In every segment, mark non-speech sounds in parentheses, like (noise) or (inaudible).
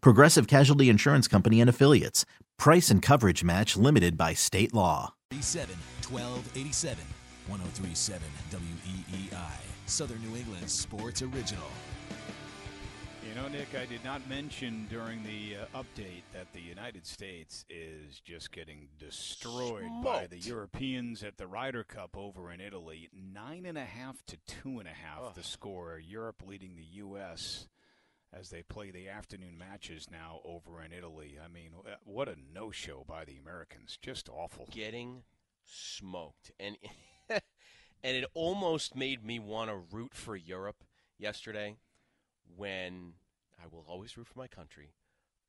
Progressive Casualty Insurance Company and Affiliates. Price and coverage match limited by state law. 87 1287 1037 WEEI. Southern New England Sports Original. You know, Nick, I did not mention during the uh, update that the United States is just getting destroyed by the Europeans at the Ryder Cup over in Italy. Nine and a half to two and a half the score. Europe leading the U.S. as they play the afternoon matches now over in Italy. I mean, uh, what a no-show by the Americans. Just awful. getting smoked and (laughs) and it almost made me want to root for Europe yesterday when I will always root for my country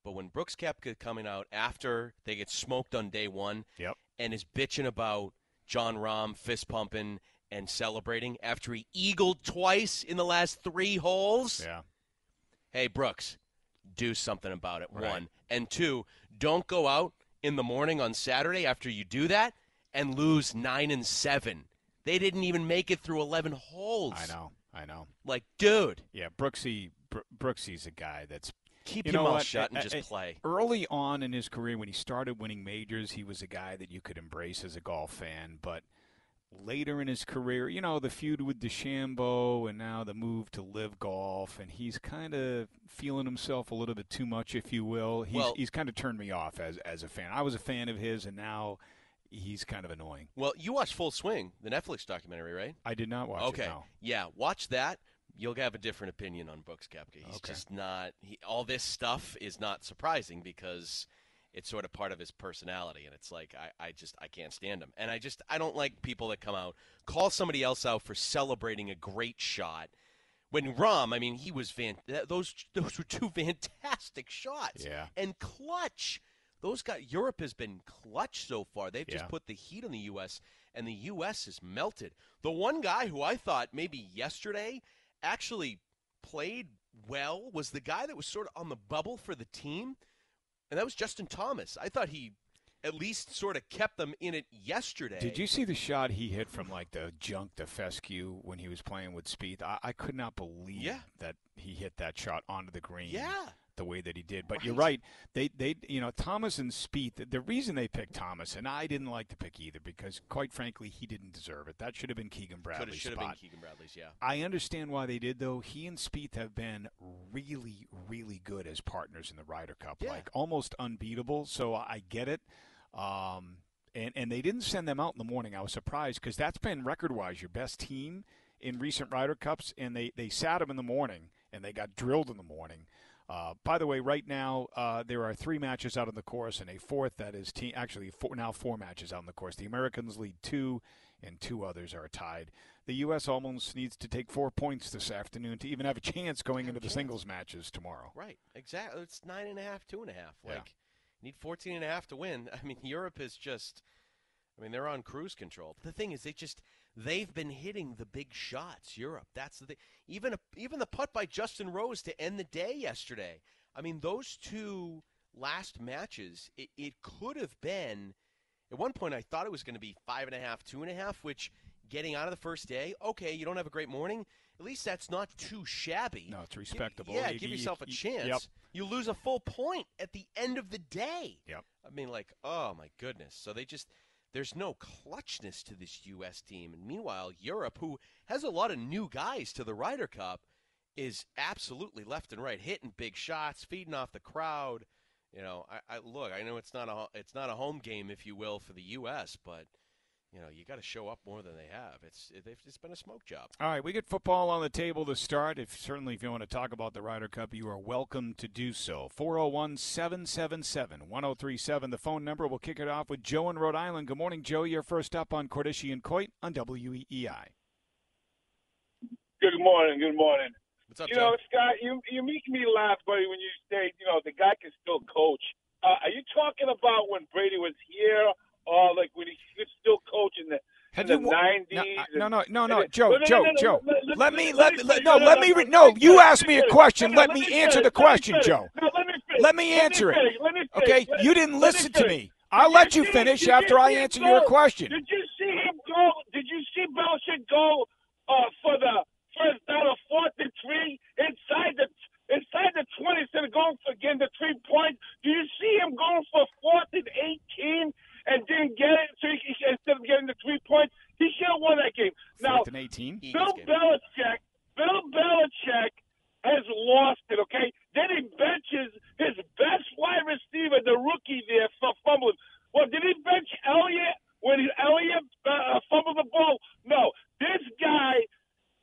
but when Brooks Koepka coming out after they get smoked on day 1 Yep. and is bitching about Jon Rahm fist pumping and celebrating after he eagled twice in the last 3 holes Yeah. Hey Brooks, do something about it. Right. One and two, don't go out in the morning on Saturday after you do that and lose nine and seven. They didn't even make it through eleven holes. I know. I know. Like, dude, Yeah, Brooksy. Br- Brooksy's a guy that's keep You your mouth shut and I- just I- play. early on in his career when he started winning majors he was a guy that you could embrace as a golf fan but later in his career you know the feud with DeChambeau and now the move to LIV golf and he's kind of feeling himself a little bit too much if you will he's, Well- he's kind of turned me off as, as a fan I was a fan of his and now he's kind of annoying Well, you watched Full Swing, the Netflix documentary, right? I did not watch okay. it no. Yeah, watch that. You'll have a different opinion on Brooks Koepka. He's Okay. just not. He, all this stuff is not surprising because it's sort of part of his personality, and it's like I, I just I can't stand him, and I just I don't like people that come out call somebody else out for celebrating a great shot. When Rahm, I mean, he was van. Those those were two (laughs) fantastic shots. Yeah. And clutch. Those guys. Europe has been clutch so far. They've just Yeah. put the heat on the U.S. and the U.S. has melted. The one guy who I thought maybe yesterday actually played well was the guy that was sort of on the bubble for the team, and that was Justin Thomas. I thought he at least sort of kept them in it yesterday. Did you see the shot he hit from like the junk the fescue when he was playing with Spieth? I, I could not believe Yeah. that he hit that shot onto the green. Yeah. The way that he did. But you're Right. right. They they you know Thomas and Spieth. The, reason they picked Thomas and I didn't like to pick either because quite frankly he didn't deserve it. That should have been Keegan Bradley's should have been. Keegan Bradley's. Yeah. I understand why they did though. He and Spieth have been really, really good as partners in the Ryder Cup, Yeah. like almost unbeatable. So I get it. Um, and and they didn't send them out in the morning. I was surprised because that's been record-wise your best team in recent Ryder Cups, and they they sat them in the morning and they got drilled in the morning. Uh, by the way, right now uh, there are three matches out on the course, and a fourth that is team. Actually, four, now four matches out on the course. The Americans lead two, and two others are tied. The U.S. almost needs to take four points this afternoon to even have a chance going into the singles matches tomorrow. Right. Exactly. It's nine and a half, two and a half. Yeah. Like, you need 14 and a half to win. (laughs) I mean, Europe is just, I mean, they're on cruise control. The thing is, they just, they've been hitting the big shots, Europe. That's the thing. Even, a, even the putt by Justin Rose to end the day yesterday. I mean, those two last matches, it, it could have been, at one point, I thought it was going to be five and a half, two and a half, which getting out of the first day, okay, you don't have a great morning. At least that's not too shabby. No, it's Give- respectable. yeah, You- give yourself a you- chance. yep. You lose a full point at the end of the day. Yep. I mean, like, oh my goodness. So they just there's no clutchness to this U.S. team, and meanwhile, Europe, who has a lot of new guys to the Ryder Cup, is absolutely left and right hitting big shots, feeding off the crowd. You know, I, I look. I know it's not a it's not a home game, if you will, for the U.S., but you know, you got to show up more than they have. It's it, it's been a smoke job. All right, we get football on the table to start. If certainly if you want to talk about the Ryder Cup, you are welcome to do so. 401-777-1037 the phone number. We'll kick it off with Joe in Rhode Island. Good morning, Joe. You're first up on Cordischi and Coit on WEEI. Good morning. Good morning. What's up, you Joe? know, Scott, you you make me laugh, buddy, when you say, you know, the guy can still coach. Uh, are you talking about when Brady was here, or like when he could still coaching the Have in you the wa- nineties? No, no, no, no, Joe, Joe, Joe. Let me, let, me let, no, let me, no. You asked me a question. Let me answer the question. Joe. Let me finish. Let me answer it. finish, Let me finish. Okay, you didn't listen to me. I'll let you finish after I answer your question. Did you see him go? Did you see Belichick go uh, for the first down of fourth and three inside the inside the twenty instead of going for getting the three points? Do you see him going for fourth and eighteen and didn't get it? So he, instead of getting the three points, he should have won that game. Now, Fourth and 18. Bill. Belichick, Bill Belichick has lost it. Okay, then he benches his best wide receiver, the rookie there, for fumbling. Well, did he bench Elliott when he, Elliott uh, fumbled the ball? No, this guy.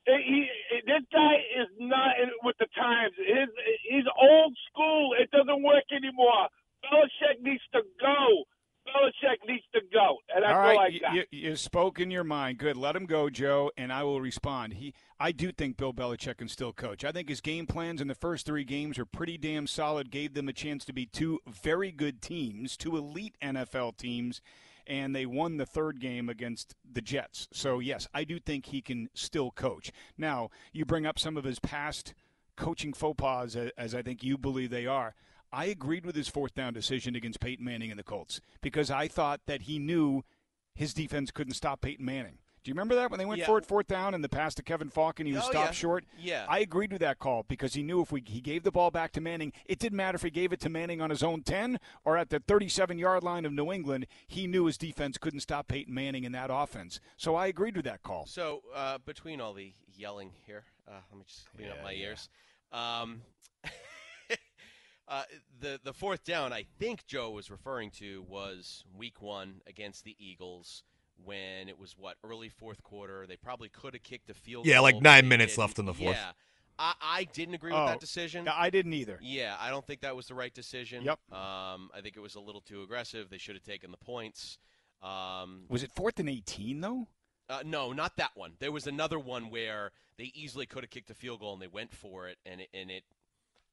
eh, He, he, this guy is not in, with the times. His, he's old school. It doesn't work anymore. Belichick needs to go. Belichick needs to go, and that's All all, right, I you, got. you, you spoke in your mind. Good. Let him go, Joe, and I will respond. He, I do think Bill Belichick can still coach. I think his game plans in the first three games are pretty damn solid. Gave them a chance to be two very good teams, two elite NFL teams, and they won the third game against the Jets. So yes, I do think he can still coach. Now, you bring up some of his past coaching faux pas, as, as I think you believe they are. I agreed with his fourth down decision against Peyton Manning and the Colts because I thought that he knew his defense couldn't stop Peyton Manning. Do you remember that when they went Yeah. for it fourth down and the pass to Kevin Faulk and he was Oh, stopped yeah. short? Yeah. I agreed with that call because he knew if we he gave the ball back to Manning, it didn't matter if he gave it to Manning on his own 10 or at the 37 yard line of New England. He knew his defense couldn't stop Peyton Manning in that offense. So I agreed with that call. So uh, between all the yelling here, uh, let me just clean up Yeah, my yeah. ears. Um, (laughs) uh, the the fourth down, I think Joe was referring to was Week One against the Eagles when it was what early fourth quarter. They probably could have kicked a field. Goal. Yeah, like nine minutes didn't. left in the fourth. Yeah, I, I didn't agree with Oh, that decision. I didn't either. Yeah, I don't think that was the right decision. Yep. Um, I think it was a little too aggressive. They should have taken the points. Um, Was it fourth and 18 though? uh, no, not that one. There was another one where they easily could have kicked a field goal and they went for it, and it, and it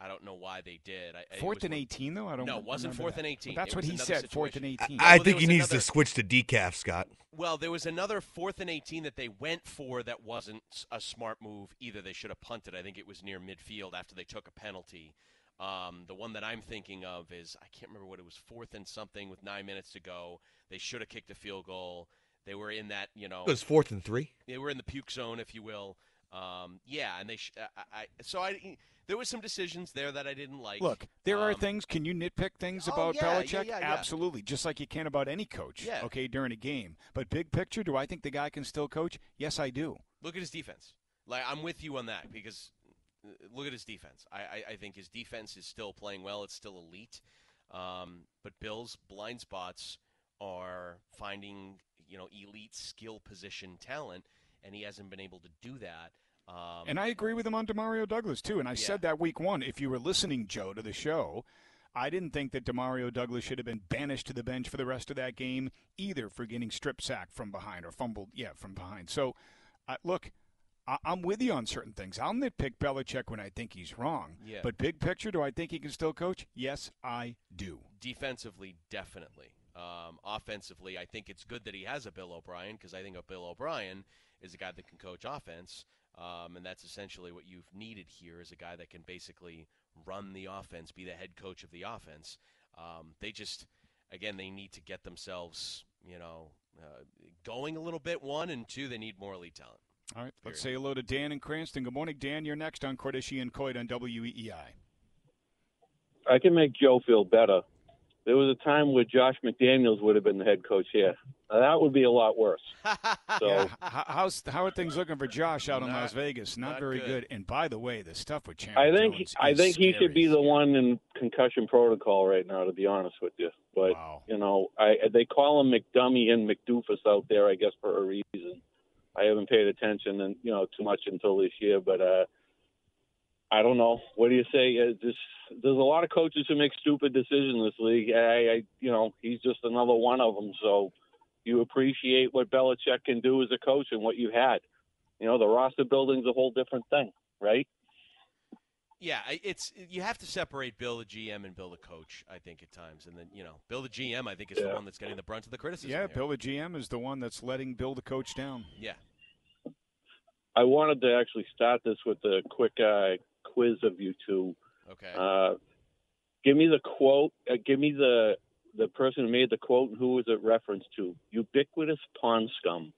I don't know why they did. I, it Fourth was and one- 18 though. I don't. No, it wasn't fourth that. and 18. Well, that's It what he another said. Fourth and 18. I Well, think he needs another- to switch to decaf, Scott. Well, there was another fourth and 18 that they went for that wasn't a smart move either. They should have punted. I think it was near midfield after they took a penalty. Um, the one that I'm thinking of is I can't remember what it was, fourth and something with nine minutes to go. They should have kicked a field goal. They were in that, you know, It was fourth and three. they were in the puke zone, if you will. Um, yeah, and they. Sh- I, I, so I, there was some decisions there that I didn't like. Look, there are Um, things. Can you nitpick things Oh, about yeah, yeah, Belichick? yeah, yeah. Absolutely, just like you can about any coach. Yeah. Okay, during a game. But big picture, do I think the guy can still coach? Yes, I do. Look at his defense. Like I'm with you on that because uh, look at his defense. I, I, I think his defense is still playing well. It's still elite. Um, but Bill's blind spots are finding you know elite skill position talent, and he hasn't been able to do that. Um, And I agree with him on Demario Douglas too. And I Yeah. said that week one. If you were listening, Joe, to the show, I didn't think that Demario Douglas should have been banished to the bench for the rest of that game either for getting strip sacked from behind or fumbled, yeah, from behind. So, uh, look, I- I'm with you on certain things. I'll nitpick Belichick when I think he's wrong. Yeah. But big picture, do I think he can still coach? Yes, I do. defensively, definitely. Um, offensively, I think it's good that he has a Bill O'Brien because I think a Bill O'Brien is a guy that can coach offense, um, and that's essentially what you've needed here is a guy that can basically run the offense, be the head coach of the offense. Um, they just, again, they need to get themselves, you know, uh, going a little bit. One and two, they need more elite talent. All right, let's Period. say hello to Dan in Cranston. Good morning, Dan. You're next on Cordischi and Coit on E WEEI. I can make Joe feel better. There was a time where Josh McDaniels would have been the head coach here. That would be a lot worse. (laughs) So Yeah, how's how are things looking for Josh out in Not- Las Vegas? Not, not very good. good. And by the way, the stuff with I Chandler think Jones I is think he should be the one in concussion protocol right now. To be honest with you, but Wow. you know, I they call him McDummy and McDoofus out there, I guess for a reason. I haven't paid attention and you know too much until this year, but uh, I don't know. What do you say? Uh, this, there's a lot of coaches who make stupid decisions in this league. I, I, you know, he's just another one of them. So you appreciate what Belichick can do as a coach and what you had. You know, the roster building's a whole different thing, right? Yeah, it's you have to separate Bill the GM and Bill the coach. I think at times, and then you know, Bill the GM, I think is the one that's getting the brunt of the criticism. Yeah, here. Bill the GM is the one that's letting Bill the coach down. Yeah, I wanted to actually start this with a quick uh, quiz of you two. okay. Uh, give me the quote. Uh, give me the the person who made the quote and who was it referenced to? Ubiquitous pond scum.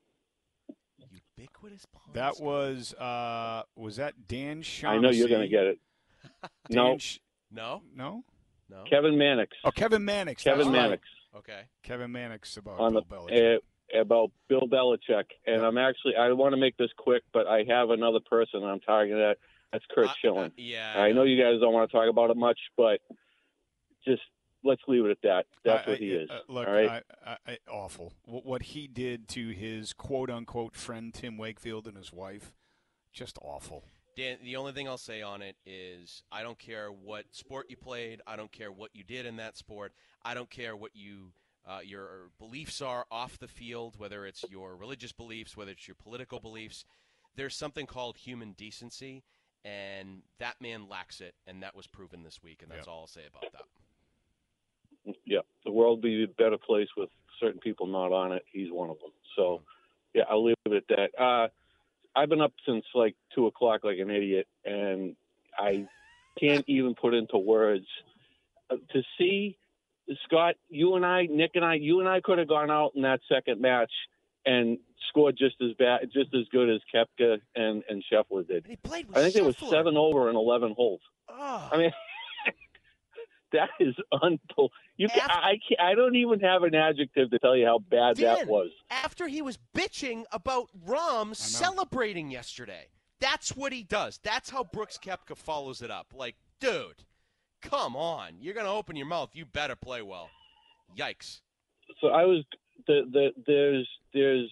Ubiquitous. Pawn That scum. was uh was that Dan Shaughnessy? I know you're going to get it. Dan No, Sh- no, no. no. Kevin Mannix. Oh, Kevin Mannix. Kevin that's right. Okay. Kevin Mannix about on Bill the Belichick. uh, about Bill Belichick, and I'm actually I want to make this quick, but I have another person I'm targeting. that. That's Curt Uh, Schilling. uh, yeah. I know you guys don't want to talk about it much, but just let's leave it at that. That's I- what he I- is. uh, look, all right. I, I, I, awful. What, what he did to his quote unquote friend Tim Wakefield and his wife, just awful. Dan, the only thing I'll say on it is I don't care what sport you played. I don't care what you did in that sport. I don't care what you uh, your beliefs are off the field, whether it's your religious beliefs, whether it's your political beliefs. There's something called human decency, and that man lacks it, and that was proven this week, and that's Yep. all I'll say about that. Yeah, the world would be a better place with certain people not on it. He's one of them. So, yeah, I'll leave it at that. Uh, I've been up since like two o'clock, like an idiot, and I can't even put into words uh, to see Scott. You and I, Nick and I, you and I could have gone out in that second match and scored just as bad, just as good as Koepka and and Scheffler did. And he played I think it was seven over in eleven holes. Oh. I mean, that is (laughs) unbelievable. You can, After- I, can't, I don't even have an adjective to tell you how bad that was. after he was bitching about Rahm celebrating yesterday. That's what he does. That's how Brooks Koepka follows it up. Like, dude, come on. You're going to open your mouth. You better play well. Yikes. So I was the, the there's there's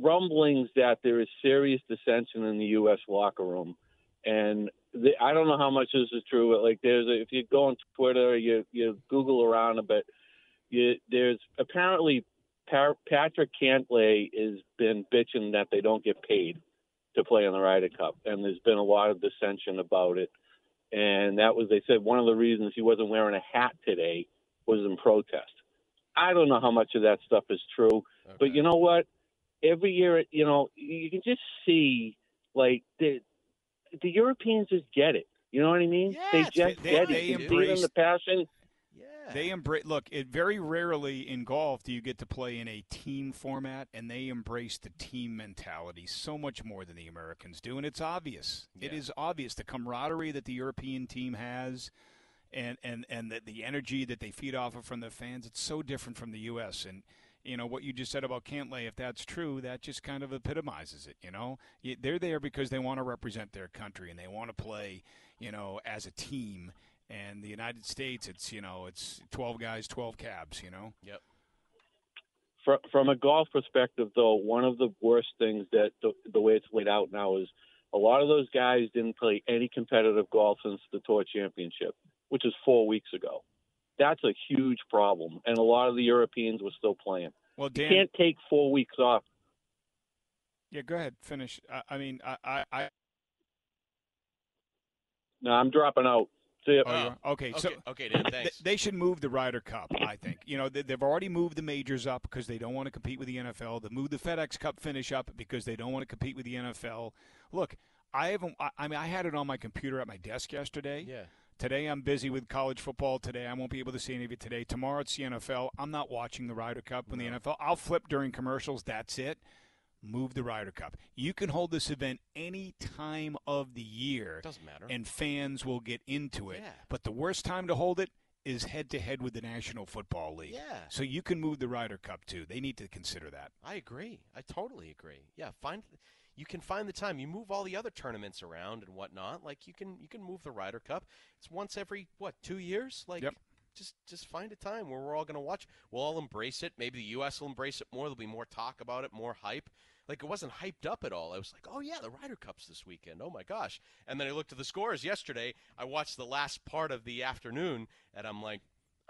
rumblings that there is serious dissension in the U.S. locker room, and the, I don't know how much this is true. But like, there's a, if you go on Twitter, you you Google around a bit, you, there's apparently Par- Patrick Cantlay has been bitching that they don't get paid to play in the Ryder Cup, and there's been a lot of dissension about it. And that was they said one of the reasons he wasn't wearing a hat today was in protest. I don't know how much of that stuff is true, but you know what? Every year, you know, you can just see like the the Europeans just get it. You know what I mean? Yeah, they just they- get they it. They see embrace- the passion. Yeah. They embrace. Look, it very rarely in golf do you get to play in a team format, and they embrace the team mentality so much more than the Americans do, and it's obvious. It Yeah. is obvious the camaraderie that the European team has, and and and the, the energy that they feed off of from the fans. It's so different from the U.S. and. You know what you just said about Cantlay. If that's true, that just kind of epitomizes it. You know, they're there because they want to represent their country and they want to play. You know, as a team. And the United States, it's you know, it's twelve guys, twelve cabs. You know. Yep. From, from a golf perspective, though, one of the worst things that the, the way it's laid out now is a lot of those guys didn't play any competitive golf since the Tour Championship, which is four weeks ago. That's a huge problem, and a lot of the Europeans were still playing. Well, You can't take four weeks off. yeah, go ahead, finish. I, I mean, I, I, I No, I'm dropping out. See ya. oh, you oh, okay, so. Okay, okay, Dan, th- thanks. They should move the Ryder Cup. I think you know they- they've already moved the majors up because they don't want to compete with the NFL. They moved the FedEx Cup finish up because they don't want to compete with the NFL. Look, I haven't. I, I mean, I had it on my computer at my desk yesterday. yeah. Today I'm busy with college football. Today I won't be able to see any of it today. Tomorrow it's the NFL. I'm not watching the Ryder Cup in the NFL. I'll flip during commercials. That's it. Move the Ryder Cup. You can hold this event any time of the year, Doesn't matter. and fans will get into it. Yeah. But the worst time to hold it is head to head with the National Football League. Yeah. So you can move the Ryder Cup too. They need to consider that. I agree. I totally agree. Yeah, find you can find the time. You move all the other tournaments around and whatnot. Like you can you can move the Ryder Cup. It's once every what two years. Like Yep. just just find a time where we're all going to watch. We'll all embrace it. Maybe the U.S. will embrace it more. There'll be more talk about it, more hype. Like it wasn't hyped up at all. I was like, oh yeah, the Ryder Cup's this weekend. Oh my gosh! And then I looked at the scores yesterday. I watched the last part of the afternoon, and I'm like,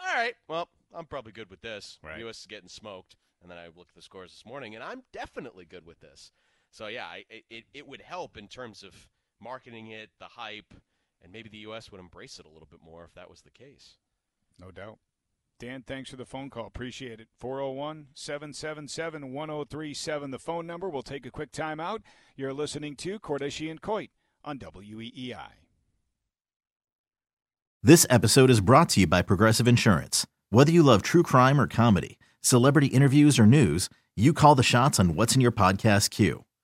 all right, well, I'm probably good with this. Right. U.S. is getting smoked. And then I looked at the scores this morning, and I'm definitely good with this. So yeah, I, it it would help in terms of marketing it, the hype, and maybe the U.S. would embrace it a little bit more if that was the case. No doubt. Dan, thanks for the phone call. Appreciate it. 401 777 1037, the phone number. We'll take a quick time out. You're listening to Cordischi and Coit on WEEI. This episode is brought to you by Progressive Insurance. Whether you love true crime or comedy, celebrity interviews or news, you call the shots on what's in your podcast queue.